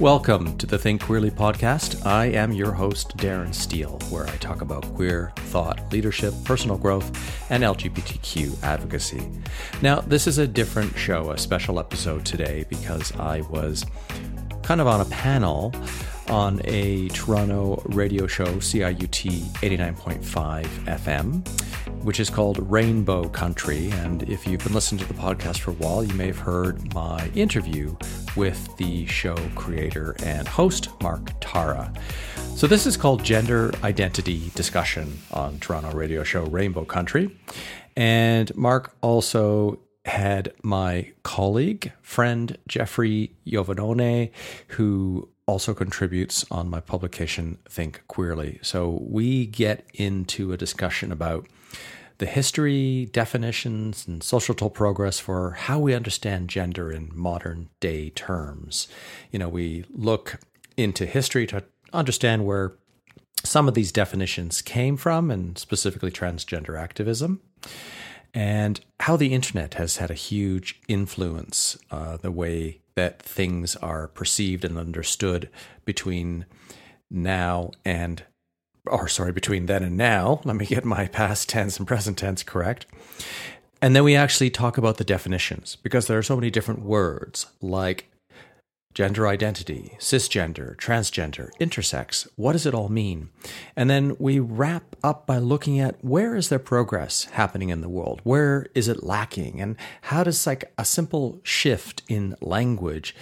Welcome to the Think Queerly podcast. I am your host, Darren Steele, where I talk about queer thought, leadership, personal growth, and LGBTQ advocacy. Now, this is a different show, a special episode today, because I was kind of on a panel on a Toronto radio show, CIUT 89.5 FM, which is called Rainbow Country. And if you've been listening to the podcast for a while, you may have heard my interview with the show creator and host, Mark Tara. So this is called Gender Identity Discussion on Toronto radio show Rainbow Country. And Mark also had my colleague, friend Jeffrey Iovannone, who also contributes on my publication Think Queerly. So we get into a discussion about the history, definitions, and societal progress for how we understand gender in modern day terms. You know, we look into history to understand where some of these definitions came from, and specifically transgender activism and how the internet has had a huge influence uh, the way that things are perceived and understood between now and or sorry between then and now let me get my past tense and present tense correct and then we actually talk about the definitions because there are so many different words like gender identity, cisgender, transgender, intersex. What does it all mean? And then we wrap up by looking at where is there progress happening in the world? Where is it lacking? And how does like a simple shift in language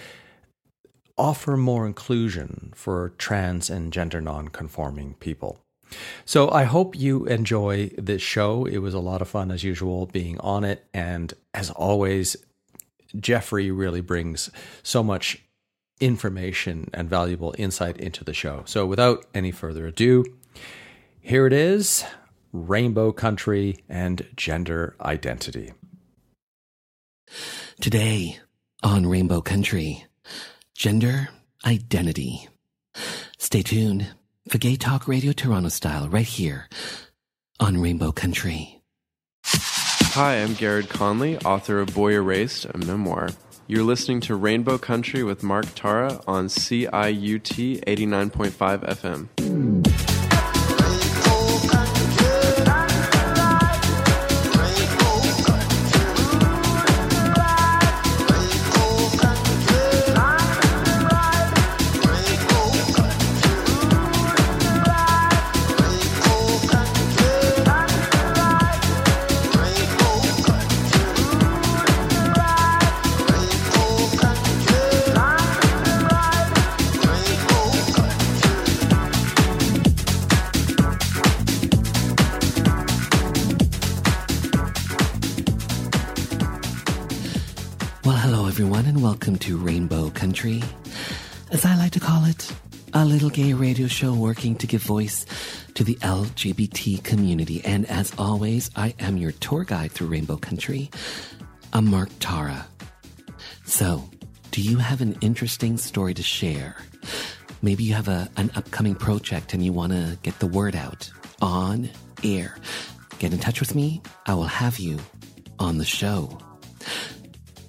offer more inclusion for trans and gender non-conforming people? So I hope you enjoy this show. It was a lot of fun as usual being on it and as always Jeffrey really brings so much information and valuable insight into the show. So, without any further ado, here it is Rainbow Country and Gender Identity. Today on Rainbow Country, Gender Identity. Stay tuned for Gay Talk Radio Toronto style right here on Rainbow Country. Hi, I'm Garrard Conley, author of Boy Erased, a memoir. You're listening to Rainbow Country with Mark Tara on CIUT 89.5 FM. Gay radio show working to give voice to the LGBT community. And as always, I am your tour guide through Rainbow Country. I'm Mark Tara. So, do you have an interesting story to share? Maybe you have a, an upcoming project and you want to get the word out on air. Get in touch with me. I will have you on the show.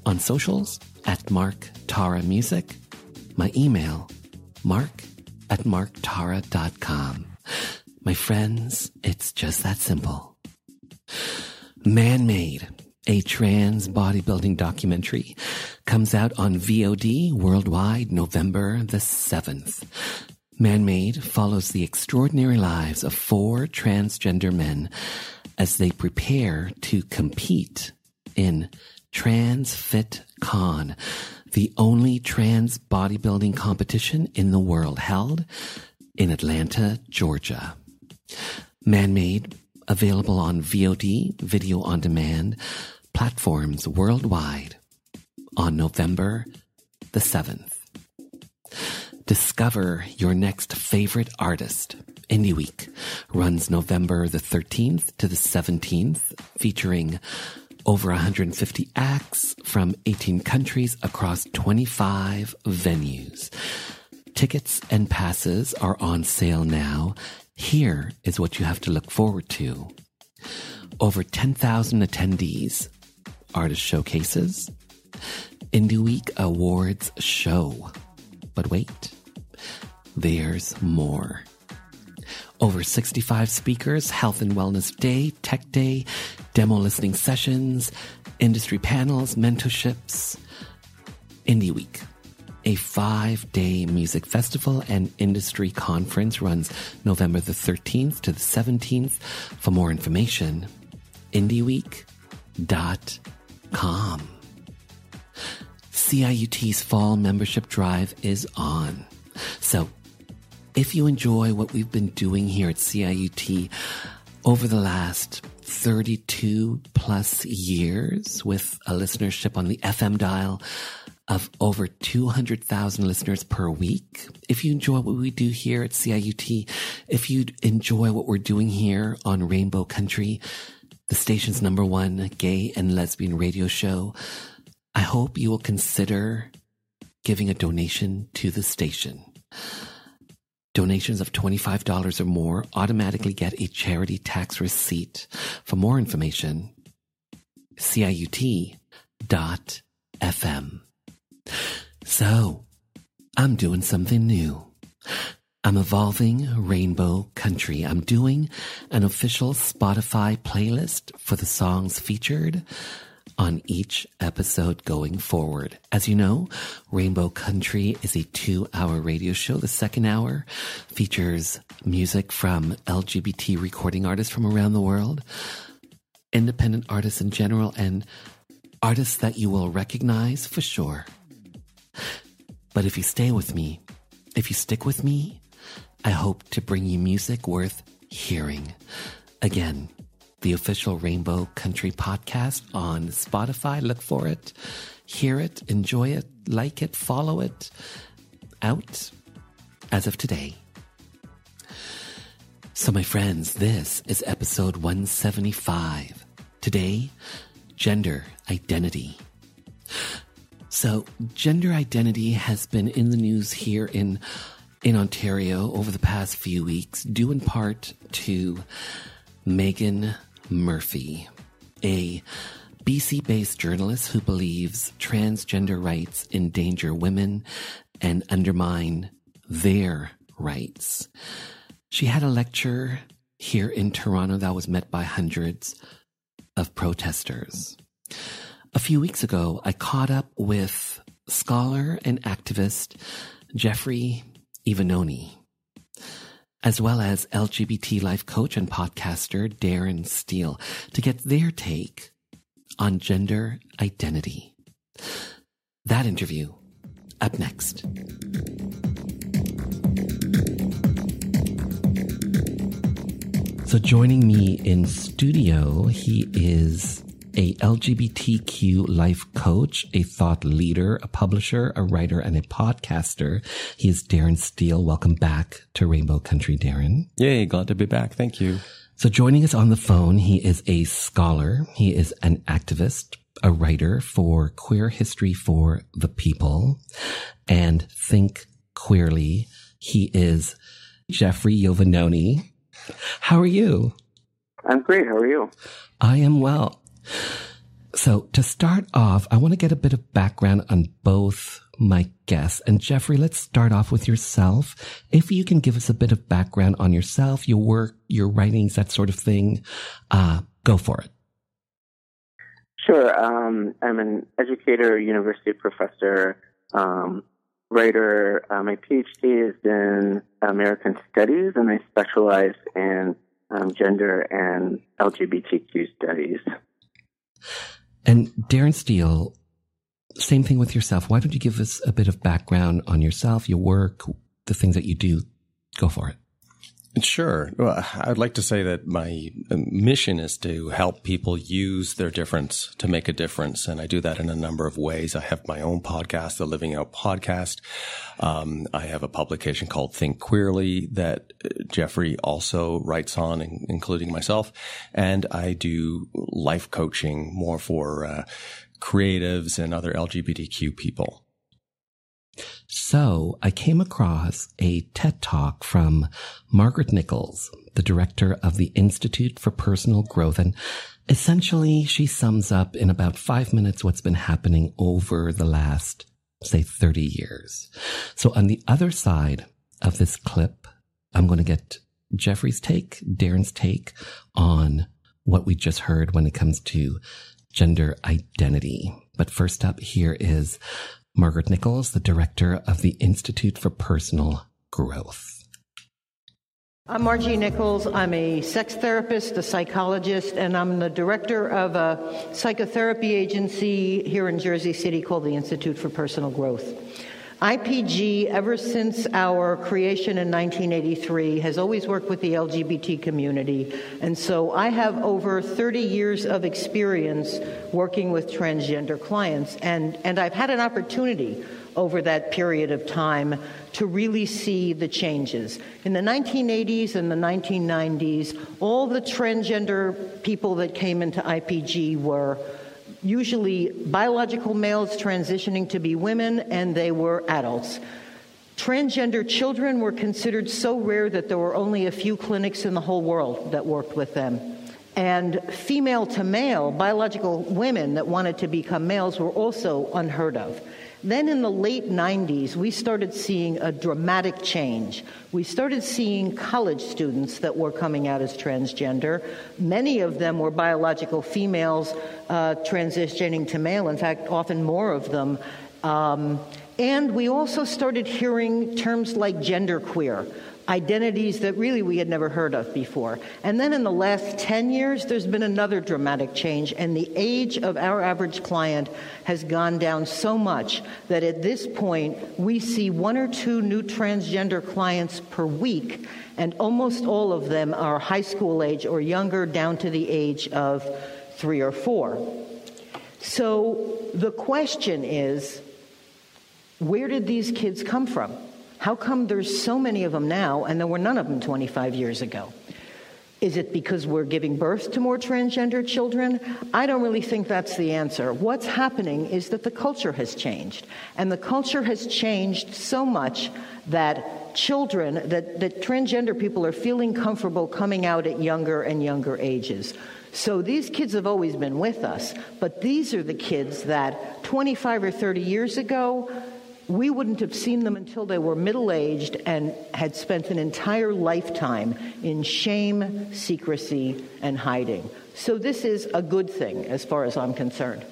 On socials, at Mark Tara Music. My email, mark at marktara.com. My friends, it's just that simple. Man Made, a trans bodybuilding documentary, comes out on VOD worldwide November the 7th. Man Made follows the extraordinary lives of four transgender men as they prepare to compete in Trans Fit Con, the only trans bodybuilding competition in the world held in Atlanta, Georgia. Man Made, available on VOD, video on demand, platforms worldwide on November the 7th. Discover your next favorite artist. Indie Week runs November the 13th to the 17th, featuring over 150 acts from 18 countries across 25 venues. Tickets and passes are on sale now. Here is what you have to look forward to. Over 10,000 attendees, artist showcases, Indie Week Awards show, But wait, there's more. Over 65 speakers, Health and Wellness Day, Tech Day, demo listening sessions, industry panels, mentorships, Indie Week. A five day music festival and industry conference runs November the 13th to the 17th. For more information, indieweek.com. CIUT's fall membership drive is on. So if you enjoy what we've been doing here at CIUT over the last 32 plus years with a listenership on the FM dial of over 200,000 listeners per week. If you enjoy what we do here at CIUT, if you enjoy what we're doing here on Rainbow Country, the station's number one gay and lesbian radio show, I hope you will consider giving a donation to the station. Donations of $25 or more automatically get a charity tax receipt. For more information, ciut.fm. So, I'm doing something new. I'm evolving Rainbow Country. I'm doing an official Spotify playlist for the songs featured on each episode going forward. As you know, Rainbow Country is a two hour radio show. The second hour features music from LGBT recording artists from around the world, independent artists in general, and artists that you will recognize for sure. But if you stay with me, if you stick with me, I hope to bring you music worth hearing. Again, the official Rainbow Country podcast on Spotify. Look for it, hear it, enjoy it, like it, follow it. Out as of today. So, my friends, this is episode 175. Today, gender identity. So, gender identity has been in the news here in in Ontario over the past few weeks, due in part to Meghan Murphy, a BC based journalist who believes transgender rights endanger women and undermine their rights. She had a lecture here in Toronto that was met by hundreds of protesters. A few weeks ago, I caught up with scholar and activist Jeffrey Iovannone as well as LGBT life coach and podcaster Darren Steele to get their take on gender identity. That interview up next. So joining me in studio, he is a LGBTQ life coach, a thought leader, a publisher, a writer, and a podcaster. He is Darren Steele. Welcome back to Rainbow Country, Darren. Yay, glad to be back. Thank you. So joining us on the phone, he is a scholar. He is an activist, a writer for queer history for the people and think queerly. He is Jeffrey Iovannone. How are you? I'm great. How are you? I am well. So to start off, I want to get a bit of background on both my guests. And Jeffrey, let's start off with yourself. If you can give us a bit of background on yourself, your work, your writings, that sort of thing, uh, go for it. Sure. Um, I'm an educator, university professor, um, writer. Uh, my PhD is in American Studies, and I specialize in um, gender and LGBTQ studies. And Darren Steele, same thing with yourself. Why don't you give us a bit of background on yourself, your work, the things that you do? Go for it. Sure. Well, I'd like to say that my mission is to help people use their difference to make a difference. And I do that in a number of ways. I have my own podcast, the Living Out podcast. Um, I have a publication called Think Queerly that uh, Jeffrey also writes on, including myself. And I do life coaching more for uh, creatives and other LGBTQ people. So I came across a TED talk from Margaret Nichols, the director of the Institute for Personal Growth. And essentially she sums up in about five minutes what's been happening over the last say 30 years. So on the other side of this clip, I'm going to get Jeffrey's take, Darren's take on what we just heard when it comes to gender identity. But first up here is Margaret Nichols, the director of the Institute for Personal Growth. I'm Margie Nichols. I'm a sex therapist, a psychologist, and I'm the director of a psychotherapy agency here in Jersey City called the Institute for Personal Growth. IPG, ever since our creation in 1983, has always worked with the LGBT community. And so I have over 30 years of experience working with transgender clients. And, and I've had an opportunity over that period of time to really see the changes. In the 1980s and the 1990s, all the transgender people that came into IPG were usually biological males transitioning to be women, and they were adults. Transgender children were considered so rare that there were only a few clinics in the whole world that worked with them. And female to male, biological women that wanted to become males were also unheard of. Then in the late 90s, we started seeing a dramatic change. We started seeing college students that were coming out as transgender. Many of them were biological females uh, transitioning to male, in fact, often more of them. Um, and we also started hearing terms like genderqueer identities that really we had never heard of before. And then in the last 10 years, there's been another dramatic change, and the age of our average client has gone down so much that at this point, we see one or two new transgender clients per week, and almost all of them are high school age or younger, down to the age of three or four. So the question is where did these kids come from? How come there's so many of them now and there were none of them 25 years ago? Is it because we're giving birth to more transgender children? I don't really think that's the answer. What's happening is that the culture has changed. And the culture has changed so much that children, that, that transgender people are feeling comfortable coming out at younger and younger ages. So these kids have always been with us, but these are the kids that 25 or 30 years ago, we wouldn't have seen them until they were middle aged and had spent an entire lifetime in shame, secrecy, and hiding. So, this is a good thing as far as I'm concerned.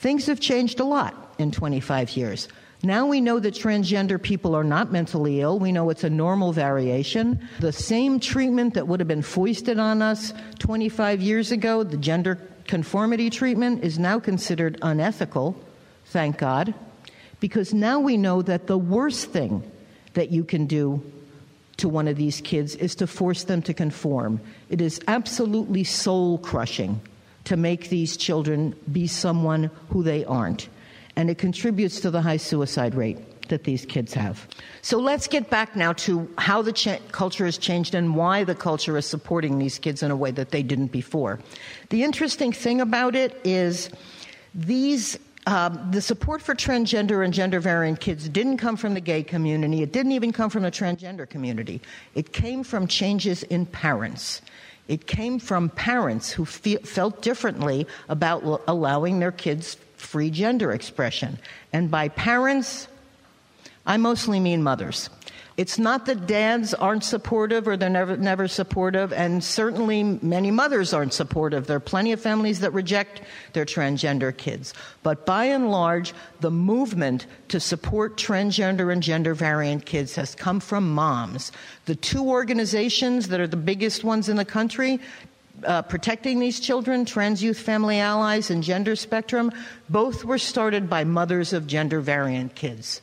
Things have changed a lot in 25 years. Now we know that transgender people are not mentally ill. We know it's a normal variation. The same treatment that would have been foisted on us 25 years ago, the gender conformity treatment, is now considered unethical, thank God because now we know that the worst thing that you can do to one of these kids is to force them to conform. It is absolutely soul crushing to make these children be someone who they aren't. And it contributes to the high suicide rate that these kids have. So let's get back now to how the cha- culture has changed and why the culture is supporting these kids in a way that they didn't before. The interesting thing about it is these um, the support for transgender and gender variant kids didn't come from the gay community. It didn't even come from the transgender community. It came from changes in parents. It came from parents who felt differently about l- allowing their kids free gender expression. And by parents, I mostly mean mothers. It's not that dads aren't supportive or they're never, never supportive, and certainly many mothers aren't supportive. There are plenty of families that reject their transgender kids. But by and large, the movement to support transgender and gender variant kids has come from moms. The two organizations that are the biggest ones in the country uh, protecting these children, Trans Youth Family Allies and Gender Spectrum, both were started by mothers of gender variant kids.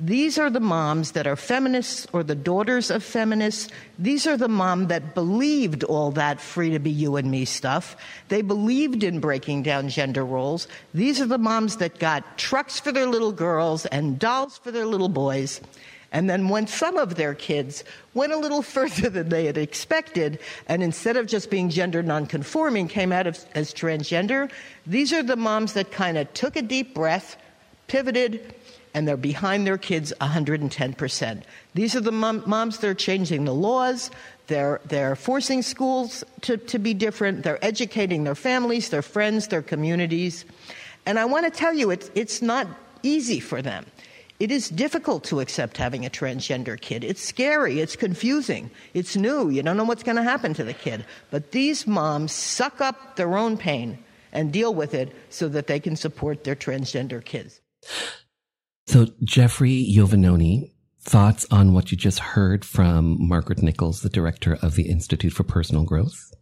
These are the moms that are feminists or the daughters of feminists. These are the moms that believed all that free to be you and me stuff. They believed in breaking down gender roles. These are the moms that got trucks for their little girls and dolls for their little boys. And then when some of their kids went a little further than they had expected, and instead of just being gender nonconforming, came out of, as transgender, these are the moms that kind of took a deep breath, pivoted, and they're behind their kids 110%. These are the mom- moms that are changing the laws. They're, they're forcing schools to, to be different. They're educating their families, their friends, their communities. And I want to tell you, it's, it's not easy for them. It is difficult to accept having a transgender kid. It's scary, it's confusing, it's new, you don't know what's going to happen to the kid. But these moms suck up their own pain and deal with it so that they can support their transgender kids. So, Jeffrey Giovannoni, thoughts on what you just heard from Margaret Nichols, the director of the Institute for Personal Growth?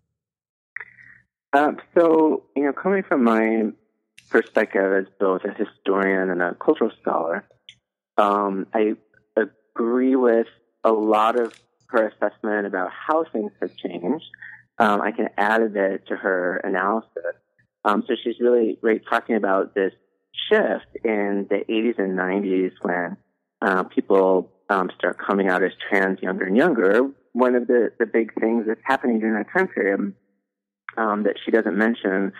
Um, so, you know, coming from my perspective as both a historian and a cultural scholar, um, I agree with a lot of her assessment about how things have changed. Um, I can add a bit to her analysis. Um, so she's really great talking about this shift in the 80s and 90s when uh, people um, start coming out as trans younger and younger. One of the, the big things that's happening during that time period um, that she doesn't mention,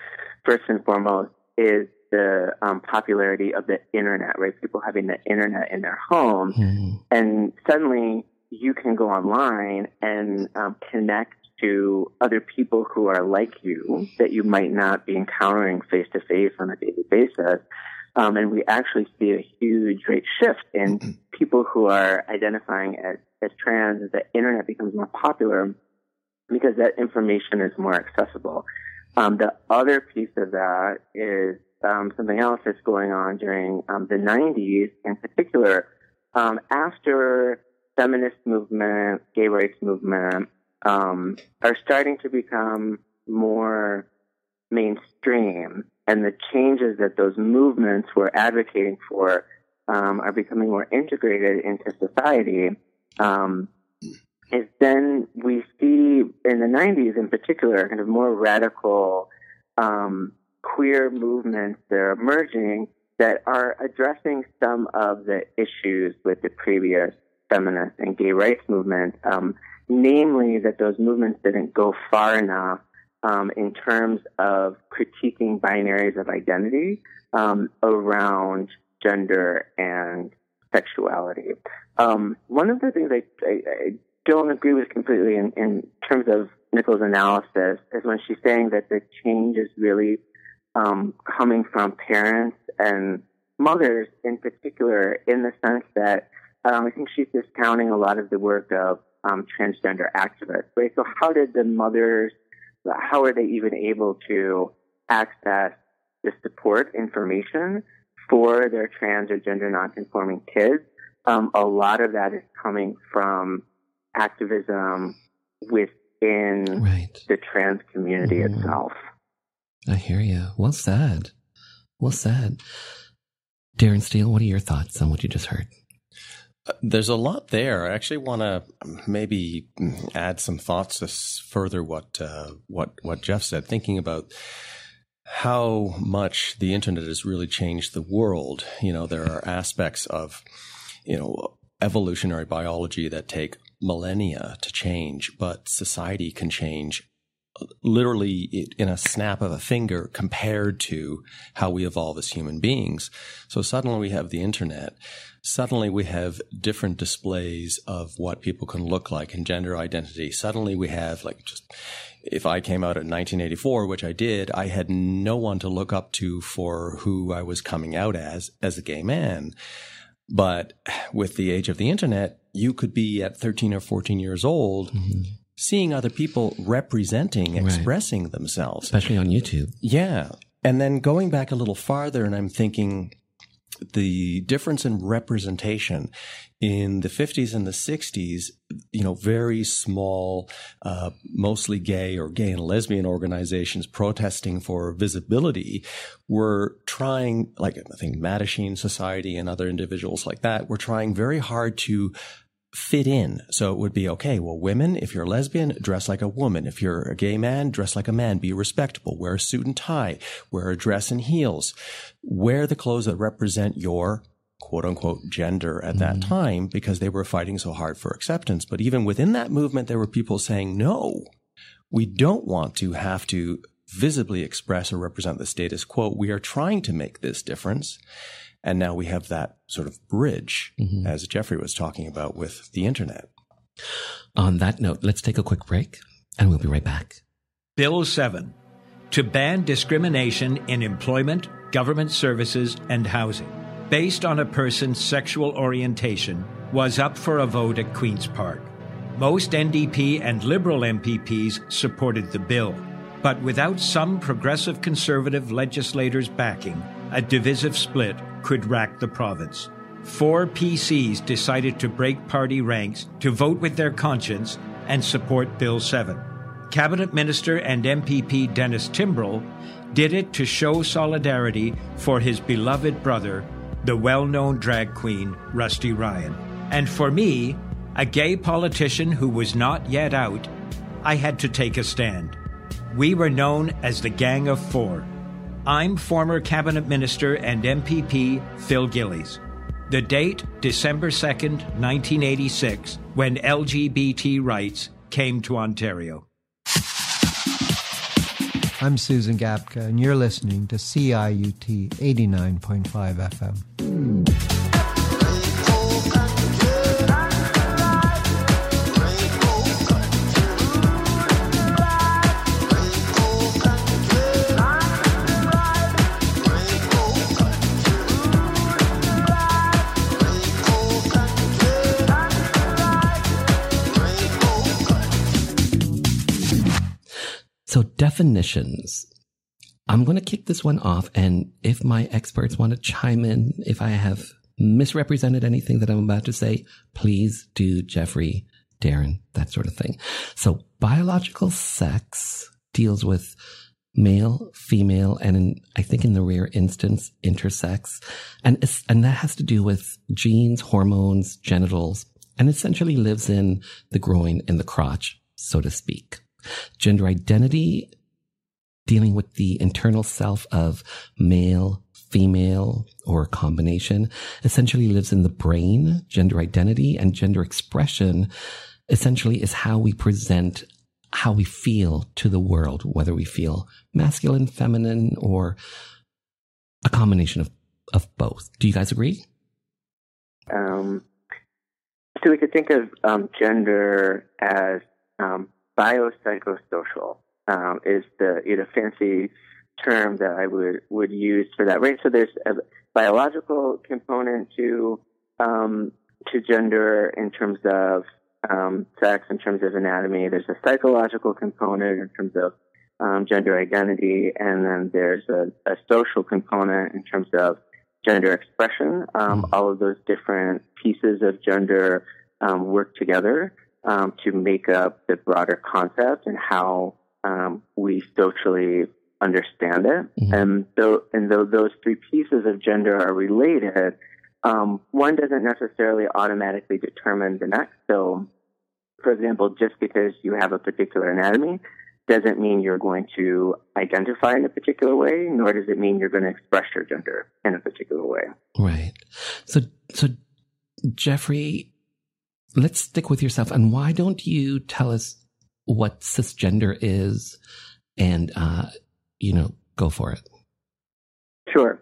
first and foremost, is the um, popularity of the internet, right? People having the internet in their home. Mm-hmm. And suddenly you can go online and um, connect to other people who are like you that you might not be encountering face to face on a daily basis. Um, and we actually see a huge rate shift in mm-hmm. people who are identifying as, as trans as the internet becomes more popular because that information is more accessible. Um, the other piece of that is um, something else that's going on during um, the 90s in particular. Um, after feminist movement, gay rights movement um, are starting to become more mainstream, and the changes that those movements were advocating for um, are becoming more integrated into society. Um, is then we see in the 90s in particular kind of more radical um, queer movements that are emerging that are addressing some of the issues with the previous feminist and gay rights movement, um, namely that those movements didn't go far enough um, in terms of critiquing binaries of identity um, around gender and sexuality. Um, one of the things I, I, I, don't agree with completely in, in terms of Nichols' analysis is when she's saying that the change is really um, coming from parents and mothers in particular, in the sense that um, I think she's discounting a lot of the work of um, transgender activists. Right? So, how did the mothers, how are they even able to access the support information for their trans or gender nonconforming kids? Um, a lot of that is coming from activism within right. the trans community mm. itself. I hear you. Well said. Well said. Darren Steele, what are your thoughts on what you just heard? There's a lot there. I actually want to maybe add some thoughts to further what uh, what what Jeff said. Thinking about how much the internet has really changed the world. You know, there are aspects of you know evolutionary biology that take millennia to change, but society can change literally in a snap of a finger compared to how we evolve as human beings. So suddenly we have the internet. Suddenly we have different displays of what people can look like in gender identity. Suddenly we have like just, if I came out in 1984, which I did, I had no one to look up to for who I was coming out as, as a gay man. But with the age of the internet, you could be at 13 or 14 years old mm-hmm seeing other people representing, right. expressing themselves. Especially on YouTube. Yeah. And then going back a little farther, and I'm thinking the difference in representation in the 50s and the 60s, you know, very small, uh, mostly gay or gay and lesbian organizations protesting for visibility were trying, like I think Mattachine Society and other individuals like that, were trying very hard to fit in. So it would be okay. Well, women, if you're a lesbian, dress like a woman. If you're a gay man, dress like a man. Be respectable. Wear a suit and tie. Wear a dress and heels. Wear the clothes that represent your quote unquote gender at that mm-hmm. time because they were fighting so hard for acceptance. But even within that movement, there were people saying, no, we don't want to have to visibly express or represent the status quo. We are trying to make this difference. And now we have that sort of bridge, mm-hmm. as Jeffrey was talking about with the internet. On that note, let's take a quick break and we'll be right back. Bill 7 to ban discrimination in employment, government services, and housing. based on a person's sexual orientation was up for a vote at Queen's Park. Most NDP and Liberal MPPs supported the bill, but without some progressive conservative legislators' backing, a divisive split could rack the province. Four PCs decided to break party ranks to vote with their conscience and support Bill 7. Cabinet Minister and MPP Dennis Timbrell did it to show solidarity for his beloved brother, the well known drag queen Rusty Ryan. And for me, a gay politician who was not yet out, I had to take a stand. We were known as the Gang of Four. I'm former Cabinet Minister and MPP Phil Gillies. The date, December 2nd, 1986, when LGBT rights came to Ontario. I'm Susan Gapka, and you're listening to CIUT 89.5 FM. So definitions. I'm going to kick this one off. And if my experts want to chime in, if I have misrepresented anything that I'm about to say, please do Jeffrey, Darren, that sort of thing. So biological sex deals with male, female, and in, I think in the rare instance, intersex. And, and that has to do with genes, hormones, genitals, and essentially lives in the groin and the crotch, so to speak. Gender identity, dealing with the internal self of male, female, or a combination, essentially lives in the brain. Gender identity and gender expression essentially is how we present how we feel to the world, whether we feel masculine, feminine, or a combination of, of both. Do you guys agree? Um, so we could think of um, gender as um, biopsychosocial um, is the you know fancy term that I would would use for that. Right. So there's a biological component to um, to gender in terms of um, sex, in terms of anatomy. There's a psychological component in terms of um, gender identity, and then there's a, a, social component in terms of gender expression. Um, mm. all of those different pieces of gender um, work together um, to make up the broader concept and how um, we socially understand it. Mm-hmm. And though, and though those three pieces of gender are related, um, one doesn't necessarily automatically determine the next. So, for example, just because you have a particular anatomy doesn't mean you're going to identify in a particular way, nor does it mean you're going to express your gender in a particular way. Right. So, so Jeffrey, let's stick with yourself. And why don't you tell us what cisgender is and, uh, you know, go for it? Sure.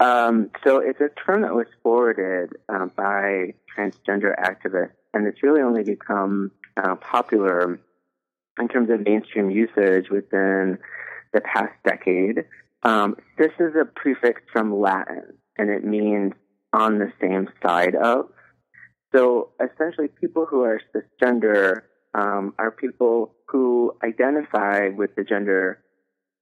Um, so it's a term that was forwarded uh, by transgender activists, and it's really only become uh, popular in terms of mainstream usage within the past decade. Um, this is a prefix from Latin, and it means on the same side of. So essentially, people who are cisgender um, are people who identify with the gender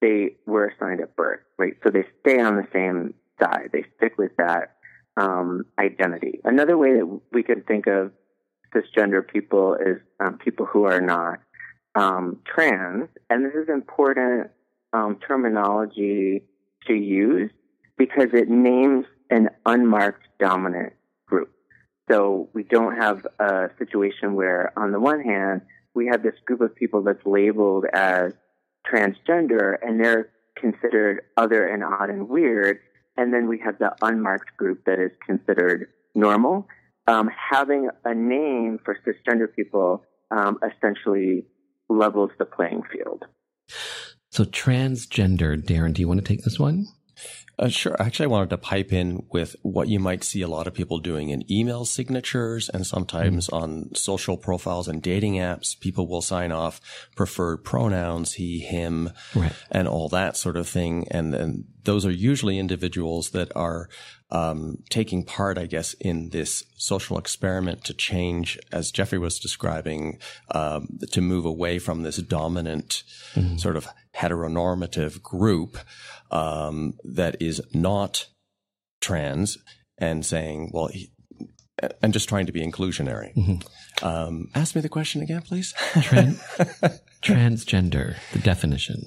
they were assigned at birth, right? So they stay on the same side. They stick with that um, identity. Another way that we can think of cisgender people is um, people who are not um, trans, and this is important um, terminology to use because it names an unmarked dominant group. So we don't have a situation where, on the one hand, we have this group of people that's labeled as transgender and they're considered other and odd and weird. And then we have the unmarked group that is considered normal. Um, having a name for cisgender people um, essentially levels the playing field. So, transgender, Darren, do you want to take this one? Uh, sure. Actually, I wanted to pipe in with what you might see a lot of people doing in email signatures and sometimes mm. on social profiles and dating apps. People will sign off preferred pronouns, he, him, right. and all that sort of thing. And then those are usually individuals that are um, taking part, I guess, in this social experiment to change, as Jeffrey was describing, um, to move away from this dominant mm-hmm. sort of heteronormative group um, that is not trans and saying, well, he, and just trying to be inclusionary. Mm-hmm. Um, ask me the question again, please. Tran- transgender, the definition.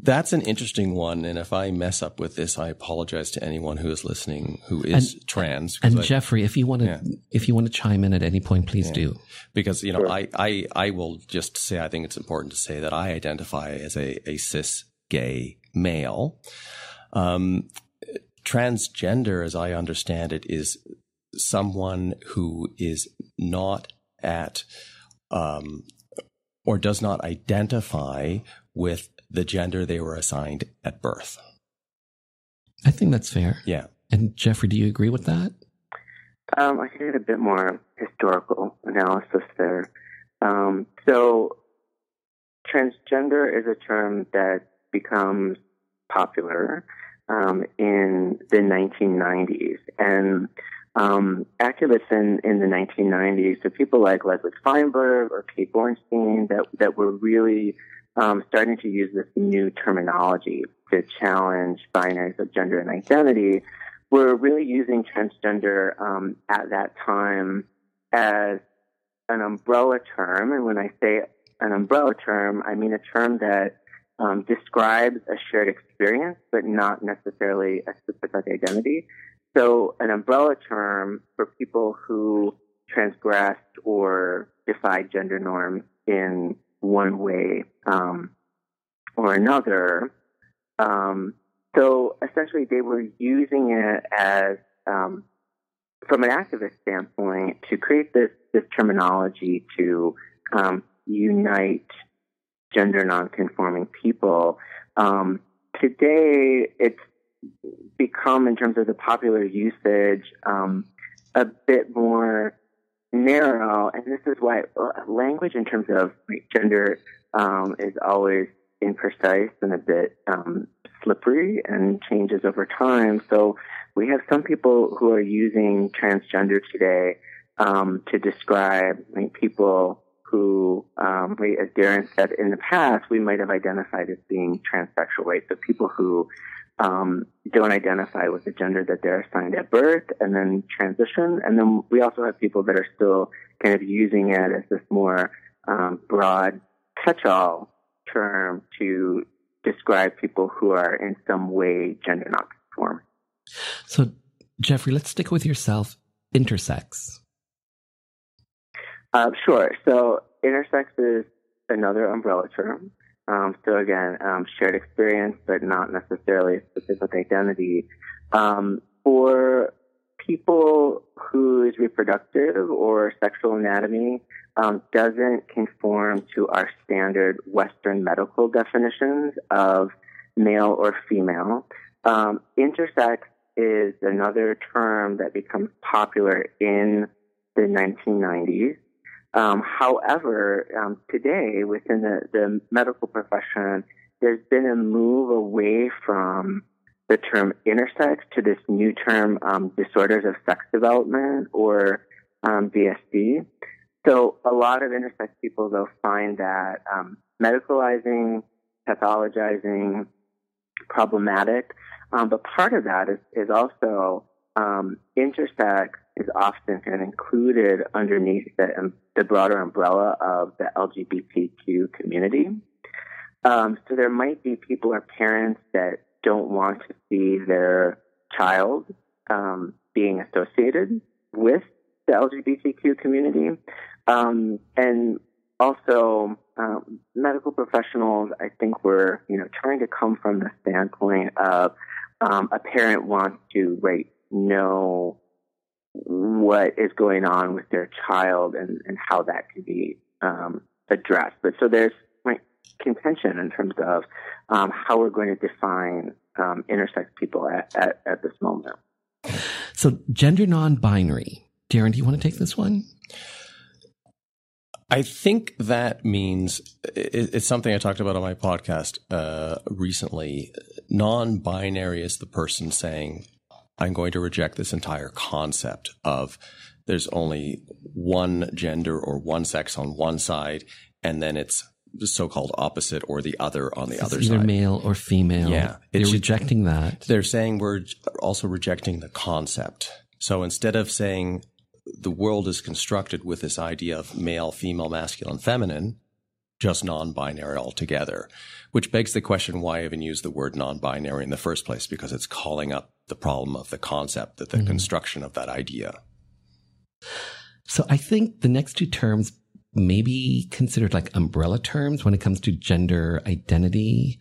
That's an interesting one, and if I mess up with this, I apologize to anyone who is listening who is and, trans. And I, Jeffrey, if you want to, yeah. if you want to chime in at any point, please yeah. do. Because you know, sure. I, I, I will just say I think it's important to say that I identify as a, a cis gay male. Um, transgender, as I understand it, is someone who is not at um, or does not identify with the gender they were assigned at birth. I think that's fair. Yeah. And Jeffrey, do you agree with that? Um, I think a bit more historical analysis there. Um, so, transgender is a term that becomes popular um, in the 1990s, and um, activists in, in the 1990s, so people like Leslie Feinberg or Kate Bornstein, that that were really um, starting to use this new terminology to challenge binaries of gender and identity, were really using transgender um, at that time as an umbrella term. And when I say an umbrella term, I mean a term that um, describes a shared experience, but not necessarily a specific identity. So, an umbrella term for people who transgressed or defied gender norms in one way um, or another. Um, so essentially, they were using it as, um, from an activist standpoint, to create this this terminology to um, unite gender nonconforming people. Um, today, it's become, in terms of the popular usage, um, a bit more narrow, and this is why uh, language in terms of gender um, is always imprecise and a bit um, slippery and changes over time. So we have some people who are using transgender today um, to describe like, people who, um, as Darren said, in the past we might have identified as being transsexual, right? So people who um, don't identify with the gender that they're assigned at birth and then transition. And then we also have people that are still kind of using it as this more um, broad catch-all term to describe people who are in some way gender nonconforming. So, Jeffrey, let's stick with yourself. Intersex. Uh, sure. So, intersex is another umbrella term. Um, so again, um, shared experience, but not necessarily a specific identity. Um, for people whose reproductive or sexual anatomy um, doesn't conform to our standard Western medical definitions of male or female, um, intersex is another term that becomes popular in the 1990s. Um, however, um, today within the, the medical profession, there's been a move away from the term intersex to this new term um, disorders of sex development or um, DSD. So a lot of intersex people will find that um, medicalizing, pathologizing, problematic. Um, but part of that is, is also um, intersex is often kind of included underneath the, um, the broader umbrella of the LGBTQ community. Um, so there might be people or parents that don't want to see their child um, being associated with the LGBTQ community. Um, and also, um, medical professionals, I think, were you know trying to come from the standpoint of um, a parent wants to right know what is going on with their child and, and how that can be um, addressed. But so there's like, contention in terms of um, how we're going to define um, intersex people at, at, at this moment. So, gender non binary. Darren, do you want to take this one? I think that means it's something I talked about on my podcast uh, recently. Non binary is the person saying, I'm going to reject this entire concept of there's only one gender or one sex on one side, and then it's the so-called opposite or the other on the it's other either side. male or female. Yeah. They're It's- rejecting that. They're saying we're also rejecting the concept. So instead of saying the world is constructed with this idea of male, female, masculine, feminine, just non-binary altogether, which begs the question why even use the word non-binary in the first place? Because it's calling up the problem of the concept, that the construction of that idea. So I think the next two terms may be considered like umbrella terms when it comes to gender identity,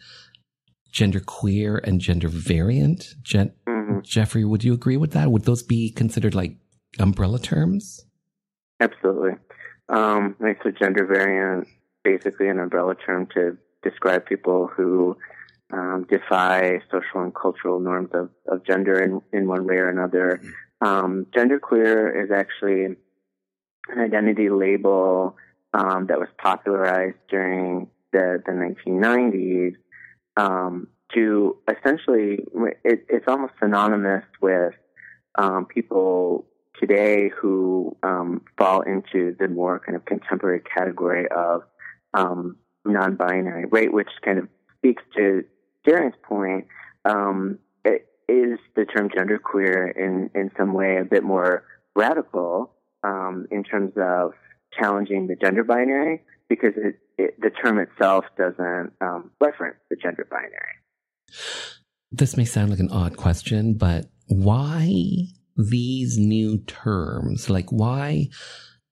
gender queer, and gender variant. Gen- Mhm. Jeffrey, would you agree with that? Would those be considered like umbrella terms? Absolutely. Um, right, so gender variant, basically an umbrella term to describe people who um, defy social and cultural norms of, of gender in, in one way or another. Um, genderqueer is actually an identity label um, that was popularized during the, the 1990s um, to essentially, it, it's almost synonymous with um, people today who um, fall into the more kind of contemporary category of um, non-binary, right? Which kind of speaks to Darren's point. Um, is the term genderqueer in in some way a bit more radical um, in terms of challenging the gender binary because it, it, the term itself doesn't um, reference the gender binary. This may sound like an odd question, but why these new terms? Like, why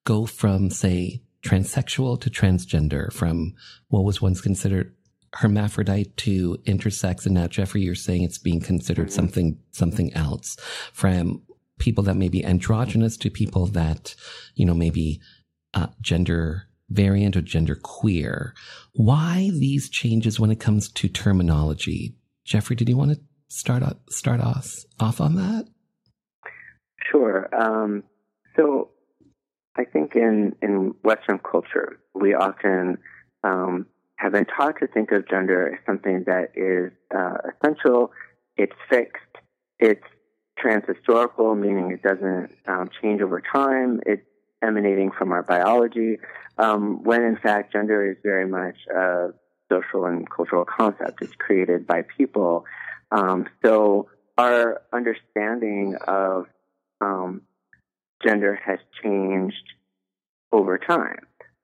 go from, say, transsexual to transgender, from what was once considered hermaphrodite to intersex, and now Jeffrey, you're saying it's being considered something something else. From people that may be androgynous to people that, you know, maybe uh, gender variant or gender queer. Why these changes when it comes to terminology? Jeffrey, did you want to start off, start off off on that? Sure. Um, so I think in, in Western culture, we often um, have been taught to think of gender as something that is uh, essential, it's fixed, it's transhistorical, meaning it doesn't um, change over time, it's emanating from our biology, um, when in fact gender is very much a social and cultural concept. It's created by people. Um, so our understanding of um, gender has changed over time.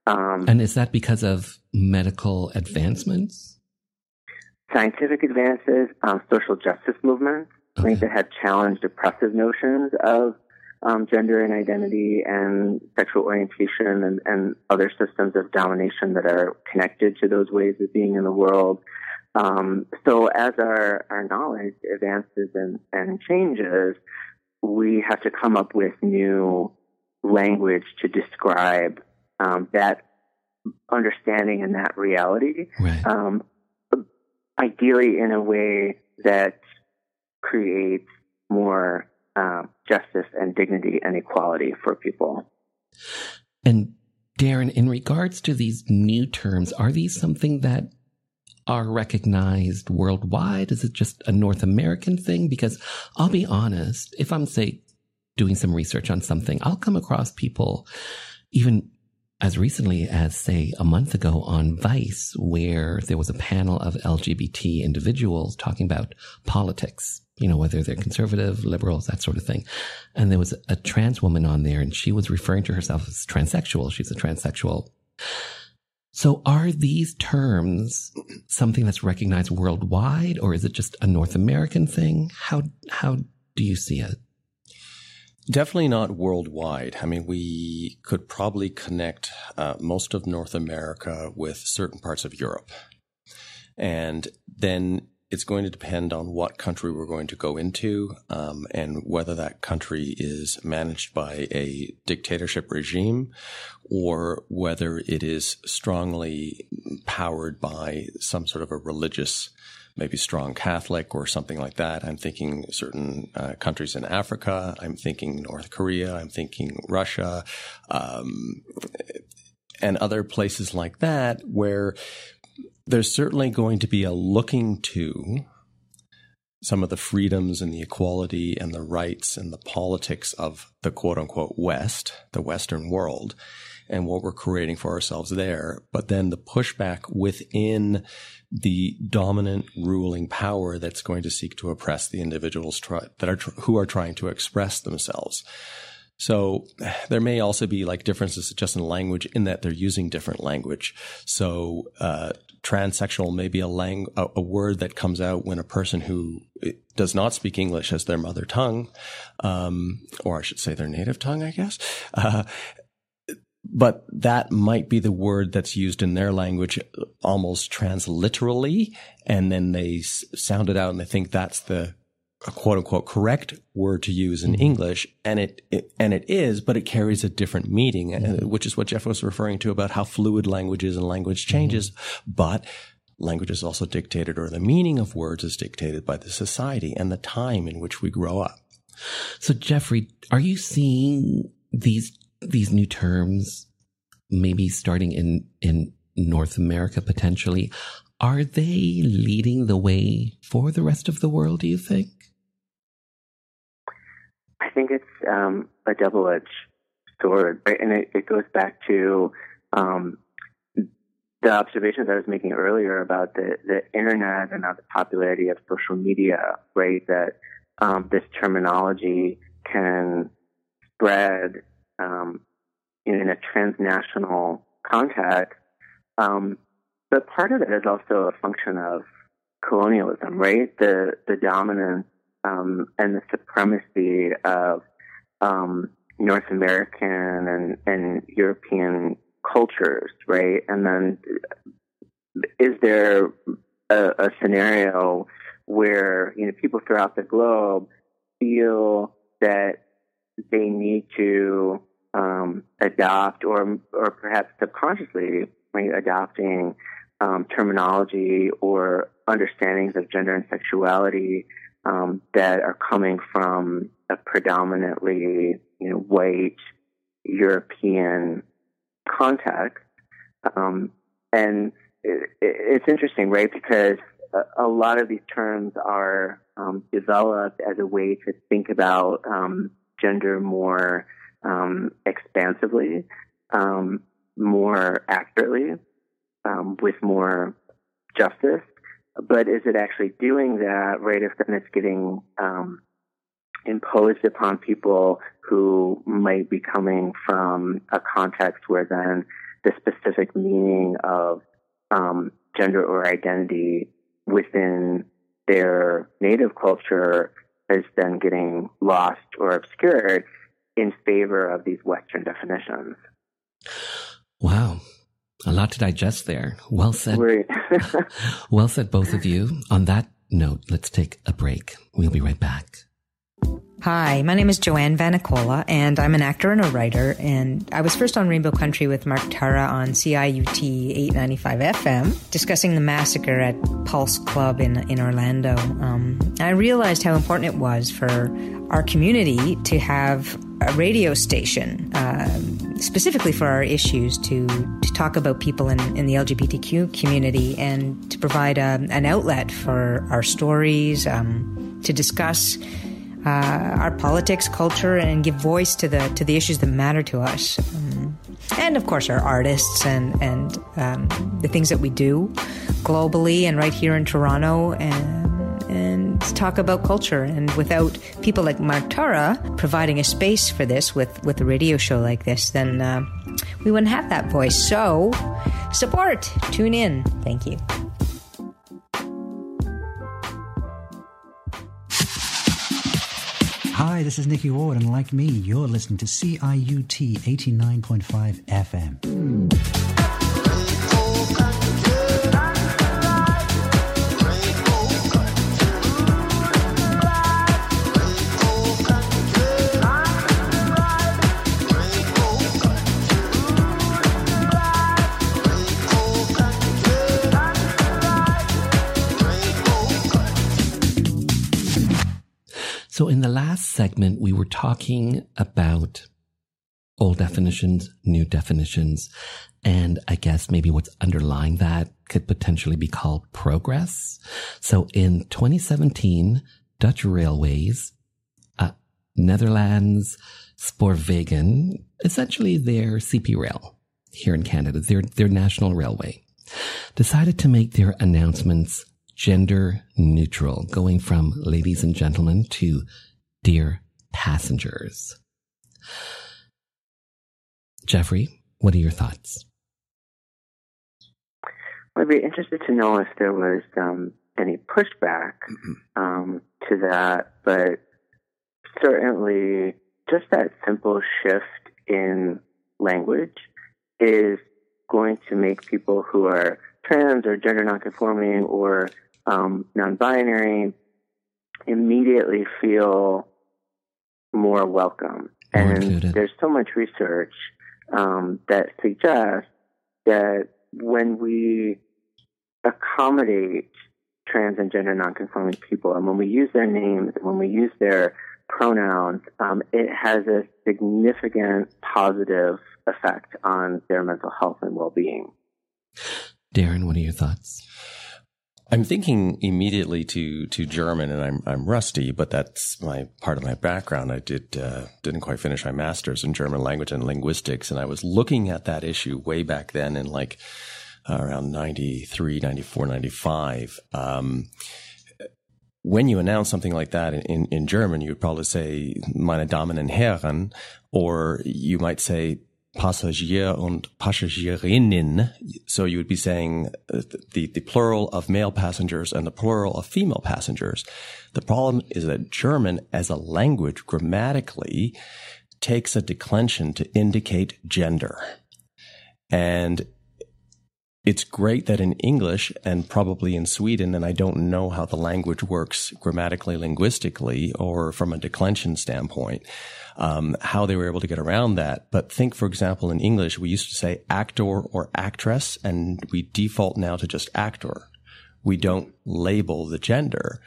Um, And is that because of medical advancements? scientific advances, um, social justice movements, I think that have challenged oppressive notions of um, gender and identity and sexual orientation and, and other systems of domination that are connected to those ways of being in the world. Um, so as our, our knowledge advances and, and changes, we have to come up with new language to describe um, that understanding and that reality Right. um, ideally in a way that creates more um, justice and dignity and equality for people. And Darren, in regards to these new terms, are these something that are recognized worldwide? Is it just a North American thing? Because I'll be honest, if I'm, say, doing some research on something, I'll come across people even as recently as, say, a month ago on Vice, where there was a panel of LGBT individuals talking about politics, you know, whether they're conservative, liberals, that sort of thing. And there was a trans woman on there and she was referring to herself as transsexual. She's a transsexual. So are these terms something that's recognized worldwide or is it just a North American thing? How, how do you see it? Definitely not worldwide. I mean, we could probably connect uh, most of North America with certain parts of Europe. And then it's going to depend on what country we're going to go into um, and whether that country is managed by a dictatorship regime or whether it is strongly powered by some sort of a religious maybe strong Catholic or something like that. I'm thinking certain uh, countries in Africa. I'm thinking North Korea. I'm thinking Russia. Um, and other places like that where there's certainly going to be a looking to some of the freedoms and the equality and the rights and the politics of the quote unquote West, the Western world, and what we're creating for ourselves there. But then the pushback within the dominant ruling power that's going to seek to oppress the individuals try, that are tr- who are trying to express themselves. So there may also be like differences just in language in that they're using different language. So uh, transsexual may be a, lang- a, word that comes out when a person who eh, does not speak English as their mother tongue, um, or I should say their native tongue, I guess. Uh, but that might be the word that's used in their language almost transliterally. And then they s- sound it out and they think that's the a quote unquote correct word to use in mm-hmm. English, and it, it, and it is, but it carries a different meaning, uh, mm-hmm. which is what Jeff was referring to about how fluid language is and language mm-hmm. changes. Mm-hmm. But language is also dictated, or the meaning of words is dictated by the society and the time in which we grow up. So, Jeffrey, are you seeing these these new terms, maybe starting in in North America potentially? Are they leading the way for the rest of the world? Do you think? Think it's um, a double edged sword, right? And it, it goes back to um, the observations I was making earlier about the, the internet and now the popularity of social media, right? That um, this terminology can spread um, in a transnational context. Um, but part of it is also a function of colonialism, right? The the dominance um, and the supremacy of um, North American and, and European cultures, right? And then is there a, a scenario where you know people throughout the globe feel that they need to um, adopt or or perhaps subconsciously right, adopting um, terminology or understandings of gender and sexuality um, that are coming from a predominantly you know white European context, um, and it, it's interesting, right? Because a, a, lot of these terms are um, developed as a way to think about um, gender more um, expansively, um, more accurately, with more justice but is it actually doing that right if then it's getting um, imposed upon people who might be coming from a context where then the specific meaning of um, gender or identity within their native culture is then getting lost or obscured in favor of these Western definitions. Wow. A lot to digest there. Well said. well said, both of you. On that note, let's take a break. We'll be right back. Hi, my name is Joanne Vannicola, and I'm an actor and a writer. And I was first on Rainbow Country with Mark Tara on CIUT 895 FM, discussing the massacre at Pulse Club in in Orlando. Um, I realized how important it was for our community to have a radio station, uh, specifically for our issues, to, to talk about people in, in the LGBTQ community and to provide a, an outlet for our stories, um, to discuss uh, our politics, culture, and give voice to the to the issues that matter to us. Um, and of course, our artists and and um, the things that we do globally and right here in Toronto and and talk about culture. And without people like Mark Tara providing a space for this with, with a radio show like this, then uh, we wouldn't have that voice. So support, tune in. Thank you. Hi, this is Nikki Ward, and like me, you're listening to CIUT 89.5 FM. So in the last segment, we were talking about old definitions, new definitions, and I guess maybe what's underlying that could potentially be called progress. So in 2017, Dutch Railways, uh, Netherlands, Spoorwegen, essentially their CP Rail here in Canada, their, their national railway, decided to make their announcements gender neutral, going from ladies and gentlemen to dear passengers. Jeffrey, what are your thoughts? I'd be interested to know if there was um, any pushback mm-hmm. um, to that, but certainly just that simple shift in language is going to make people who are trans or gender nonconforming or um, non-binary immediately feel more welcome. More and included. there's so much research um, that suggests that when we accommodate trans and gender nonconforming people, and when we use their names, and when we use their pronouns, um, it has a significant positive effect on their mental health and well-being. Darren, what are your thoughts? I'm thinking immediately to to German, and I'm I'm rusty, but that's my part of my background. I did uh, didn't quite finish my master's in German language and linguistics, and I was looking at that issue way back then in like uh, around 93, 94, 95. Um, when you announce something like that in, in German, you would probably say meine Damen und Herren, or you might say Passagier und Passagierinnen. So you would be saying uh, the, the plural of male passengers and the plural of female passengers. The problem is that German as a language grammatically takes a declension to indicate gender. And it's great that in English and probably in Sweden, and I don't know how the language works grammatically, linguistically, or from a declension standpoint, um, how they were able to get around that. But think, for example, in English, we used to say actor or actress, and we default now to just actor. We don't label the gender.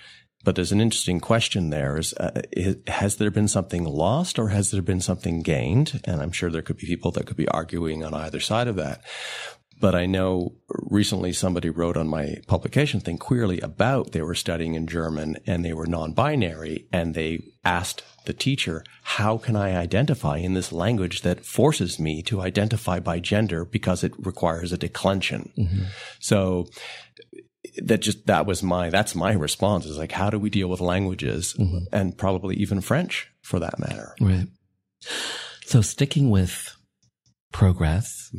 But there's an interesting question there is, uh, is, has there been something lost or has there been something gained? And I'm sure there could be people that could be arguing on either side of that. But I know recently somebody wrote on my publication Think Queerly about they were studying in German and they were non-binary and they asked the teacher, how can I identify in this language that forces me to identify by gender because it requires a declension? Mm-hmm. So that just, that was my, that's my response is like, how do we deal with languages mm-hmm. and probably even French for that matter? Right. So sticking with progress,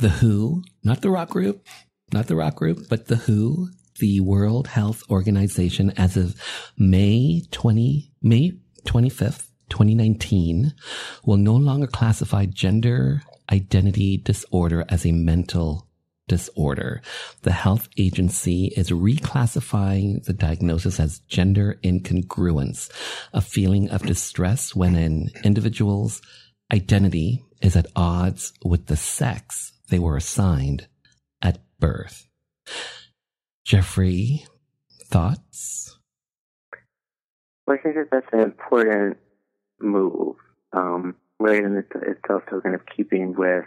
the WHO, not the rock group, not the rock group, but the WHO, the World Health Organization as of May 20, May 25th, 2019 will no longer classify gender identity disorder as a mental disorder. The health agency is reclassifying the diagnosis as gender incongruence, a feeling of distress when an individual's identity is at odds with the sex they were assigned at birth. Jeffrey, thoughts? Well, I think that that's an important move, um, right? And it's, it's also kind of keeping with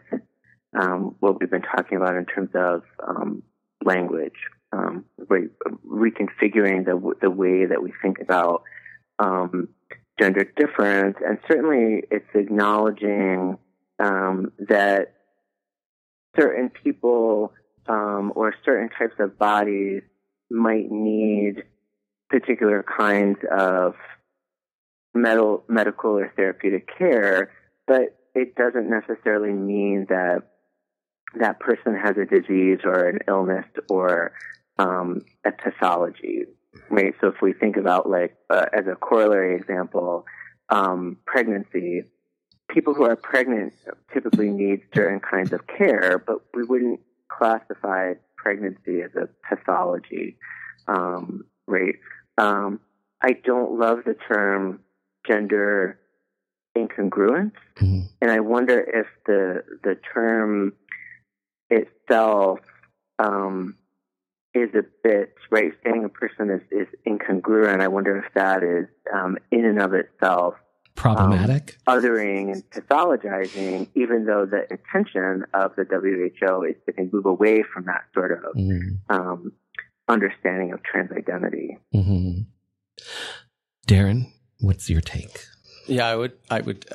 um, what we've been talking about in terms of um, language, um, right? Reconfiguring the the way that we think about um, gender difference, and certainly it's acknowledging um, that certain people or certain types of bodies might need particular kinds of medical, medical or therapeutic care, but it doesn't necessarily mean that that person has a disease or an illness or um, a pathology, right? So if we think about like uh, as a corollary example, um, pregnancy, people who are pregnant typically need certain kinds of care, but we wouldn't classify pregnancy as a pathology, um, right? Um, I don't love the term gender incongruence, mm-hmm. and I wonder if the the term itself um, is a bit right. Saying a person is, is incongruent, I wonder if that is um, in and of itself problematic, um, othering and pathologizing, even though the intention of the WHO is to move away from that sort of mm. um, understanding of trans identity. Mm-hmm. Darren, what's your take? Yeah, I would, I would,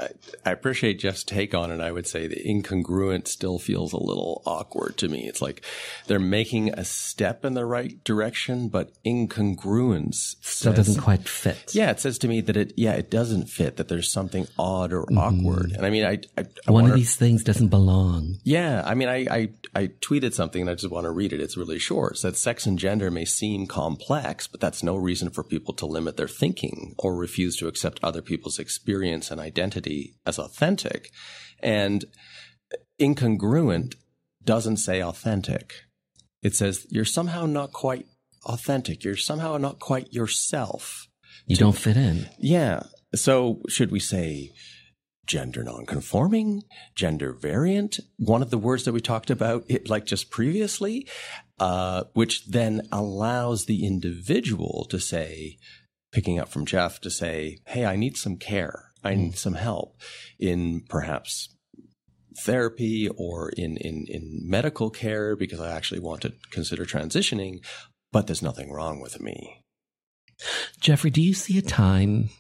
I appreciate Jeff's take on it. I would say the incongruent still feels a little awkward to me. It's like they're making a step in the right direction, but incongruence still doesn't quite fit. Yeah, it says to me that it, yeah, it doesn't fit. That there's something odd or mm-hmm. awkward. And I mean, I, I, I one wonder, of these things doesn't belong. Yeah, I mean, I, I, I tweeted something and I just want to read it. It's really short. It said sex and gender may seem complex, but that's no reason for people to limit their thinking or refuse to accept other people's experience experience and identity as authentic. And incongruent doesn't say authentic. It says you're somehow not quite authentic. You're somehow not quite yourself. You to, don't fit in. Yeah. So should we say gender nonconforming, gender variant? One of the words that we talked about, it, like just previously, uh, which then allows the individual to say, picking up from Jeff to say, Hey, I need some care. I need mm. some help in perhaps therapy or in, in, in medical care because I actually want to consider transitioning, but there's nothing wrong with me. Jeffrey, do you see a time,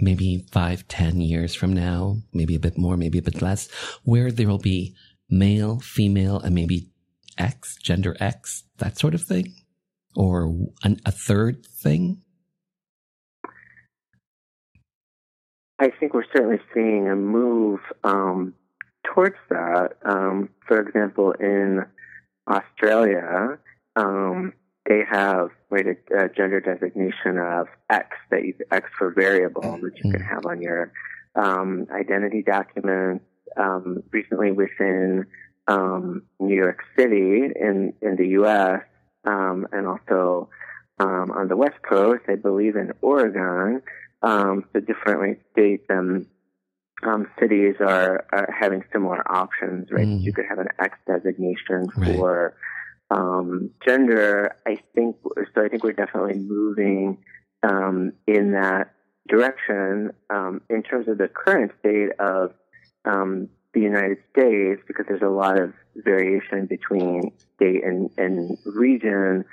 maybe five, ten years from now, maybe a bit more, maybe a bit less, where there will be male, female, and maybe X, gender X, that sort of thing? Or an, a third thing? I think we're certainly seeing a move um, towards that. Um, for example, in Australia, um, they have right, a, a, gender designation of X, that you, X for variable, that you can mm-hmm. have on your um, identity documents. Um, recently, within um, New York City in in the U.S. and also on the West Coast, I believe in Oregon um, the different states and um, cities are, are, having similar options, right? Mm. You could have an X designation right. for um, gender. I think so. I think we're definitely moving um, in that direction um, in terms of the current state of um, the United States, because there's a lot of variation between state and, and region.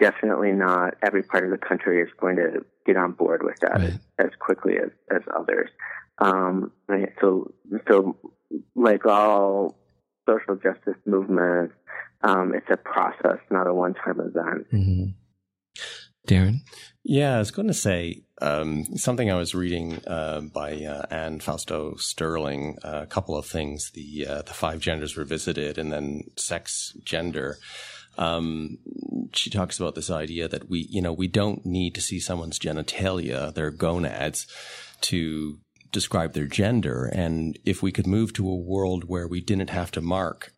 Definitely not every part of the country is going to get on board with that right. as, as, quickly as, as others. Um, right? So, so like all social justice movements, um, it's a process, not a one-time event. Mm-hmm. Darren? Yeah, I was going to say um, something I was reading uh, by uh, Anne Fausto Sterling. Uh, a couple of things: the uh, the five genders revisited, and then sex, gender. Um, she talks about this idea that we, you know, we don't need to see someone's genitalia, their gonads, to describe their gender. And if we could move to a world where we didn't have to mark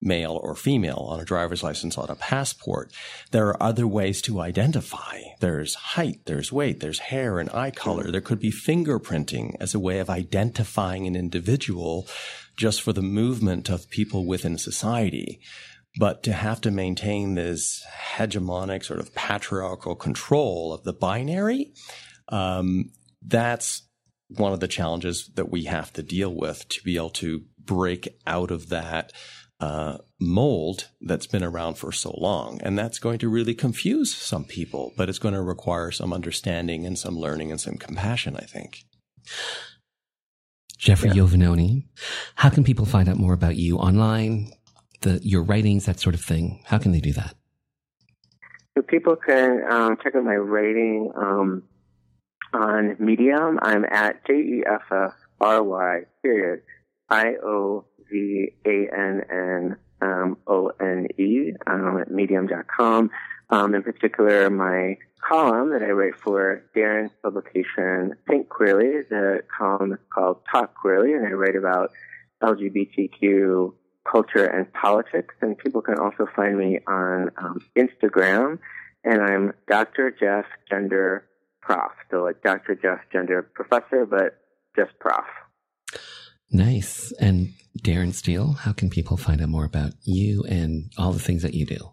male or female on a driver's license on a passport. There are other ways to identify. There's height, there's weight, there's hair and eye color. There could be fingerprinting as a way of identifying an individual just for the movement of people within society. But to have to maintain this hegemonic sort of patriarchal control of the binary, um, that's one of the challenges that we have to deal with to be able to break out of that uh, mold that's been around for so long. And that's going to really confuse some people, but it's going to require some understanding and some learning and some compassion, I think. Jeffrey yeah. Iovannone, how can people find out more about you online, the your writings, that sort of thing? How can they do that? So people can um, check out my writing um, on Medium. I'm at J E F F R Y period I O V A N N um, O N E um, at medium.com. Um, in particular, my column that I write for Darren's publication, Think Queerly, is a column called Talk Queerly, and I write about LGBTQ culture and politics. And people can also find me on um, Instagram, and I'm Dr. Jeff Gender Prof. So like Dr. Jeff Gender Professor, but just Prof. Nice. And Darren Stehle, how can people find out more about you and all the things that you do?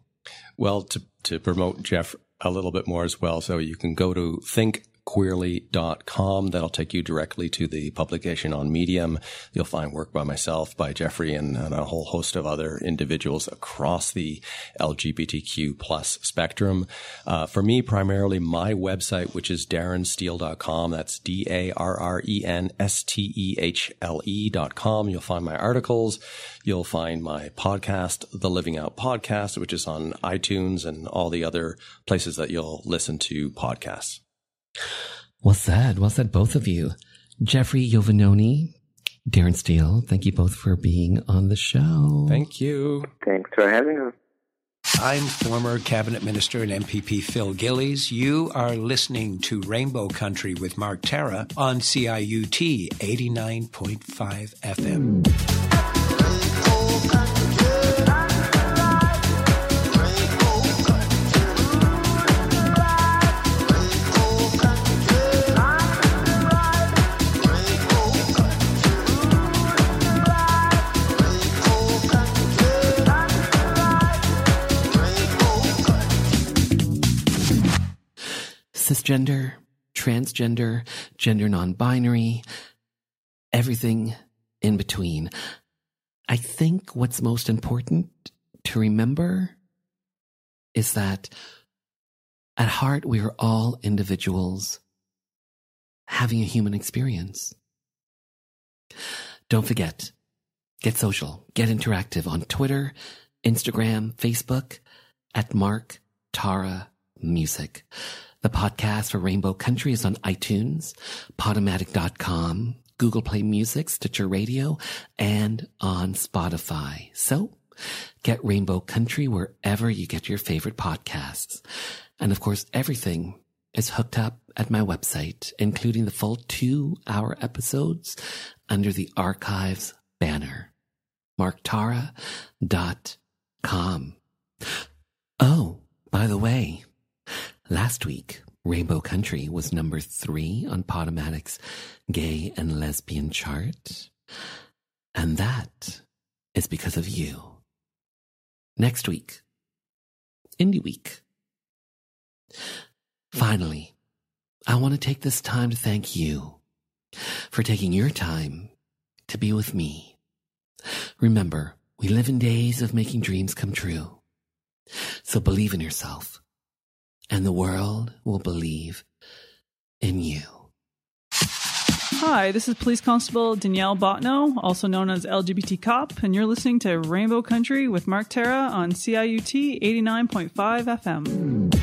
Well, to, to promote Jeff a little bit more as well. So you can go to Think queerly.com. That'll take you directly to the publication on Medium. You'll find work by myself, by Jeffrey, and, and a whole host of other individuals across the LGBTQ plus spectrum. Uh, for me, primarily my website, which is darrenstehle.com. That's D-A-R-R-E-N-S-T-E-H-L-E dot com. You'll find my articles. You'll find my podcast, The Living Out Podcast, which is on iTunes and all the other places that you'll listen to podcasts. Well said. Well said, both of you. Jeffrey Iovannone, Darren Stehle, thank you both for being on the show. Thank you. Thanks for having us. I'm former cabinet minister and MPP Phil Gillies. You are listening to Rainbow Country with Mark Tara on CIUT 89.5 FM. Cisgender, transgender, gender non-binary, everything in between. I think what's most important to remember is that at heart, we are all individuals having a human experience. Don't forget, get social, get interactive on Twitter, Instagram, Facebook at Mark Tara Music. The podcast for Rainbow Country is on iTunes, Podomatic.com, Google Play Music, Stitcher Radio, and on Spotify. So get Rainbow Country wherever you get your favorite podcasts. And of course, everything is hooked up at my website, including the full two hour episodes under the archives banner, marktara.com. Oh, by the way, last week, Rainbow Country was number three on Podomatic's gay and lesbian chart. And that is because of you. Next week, Indie Week. Finally, I want to take this time to thank you for taking your time to be with me. Remember, we live in days of making dreams come true. So believe in yourself, and the world will believe in you. Hi, this is Police Constable Danielle Botno, also known as LGBT Cop, and you're listening to Rainbow Country with Mark Tara on CIUT 89.5 FM.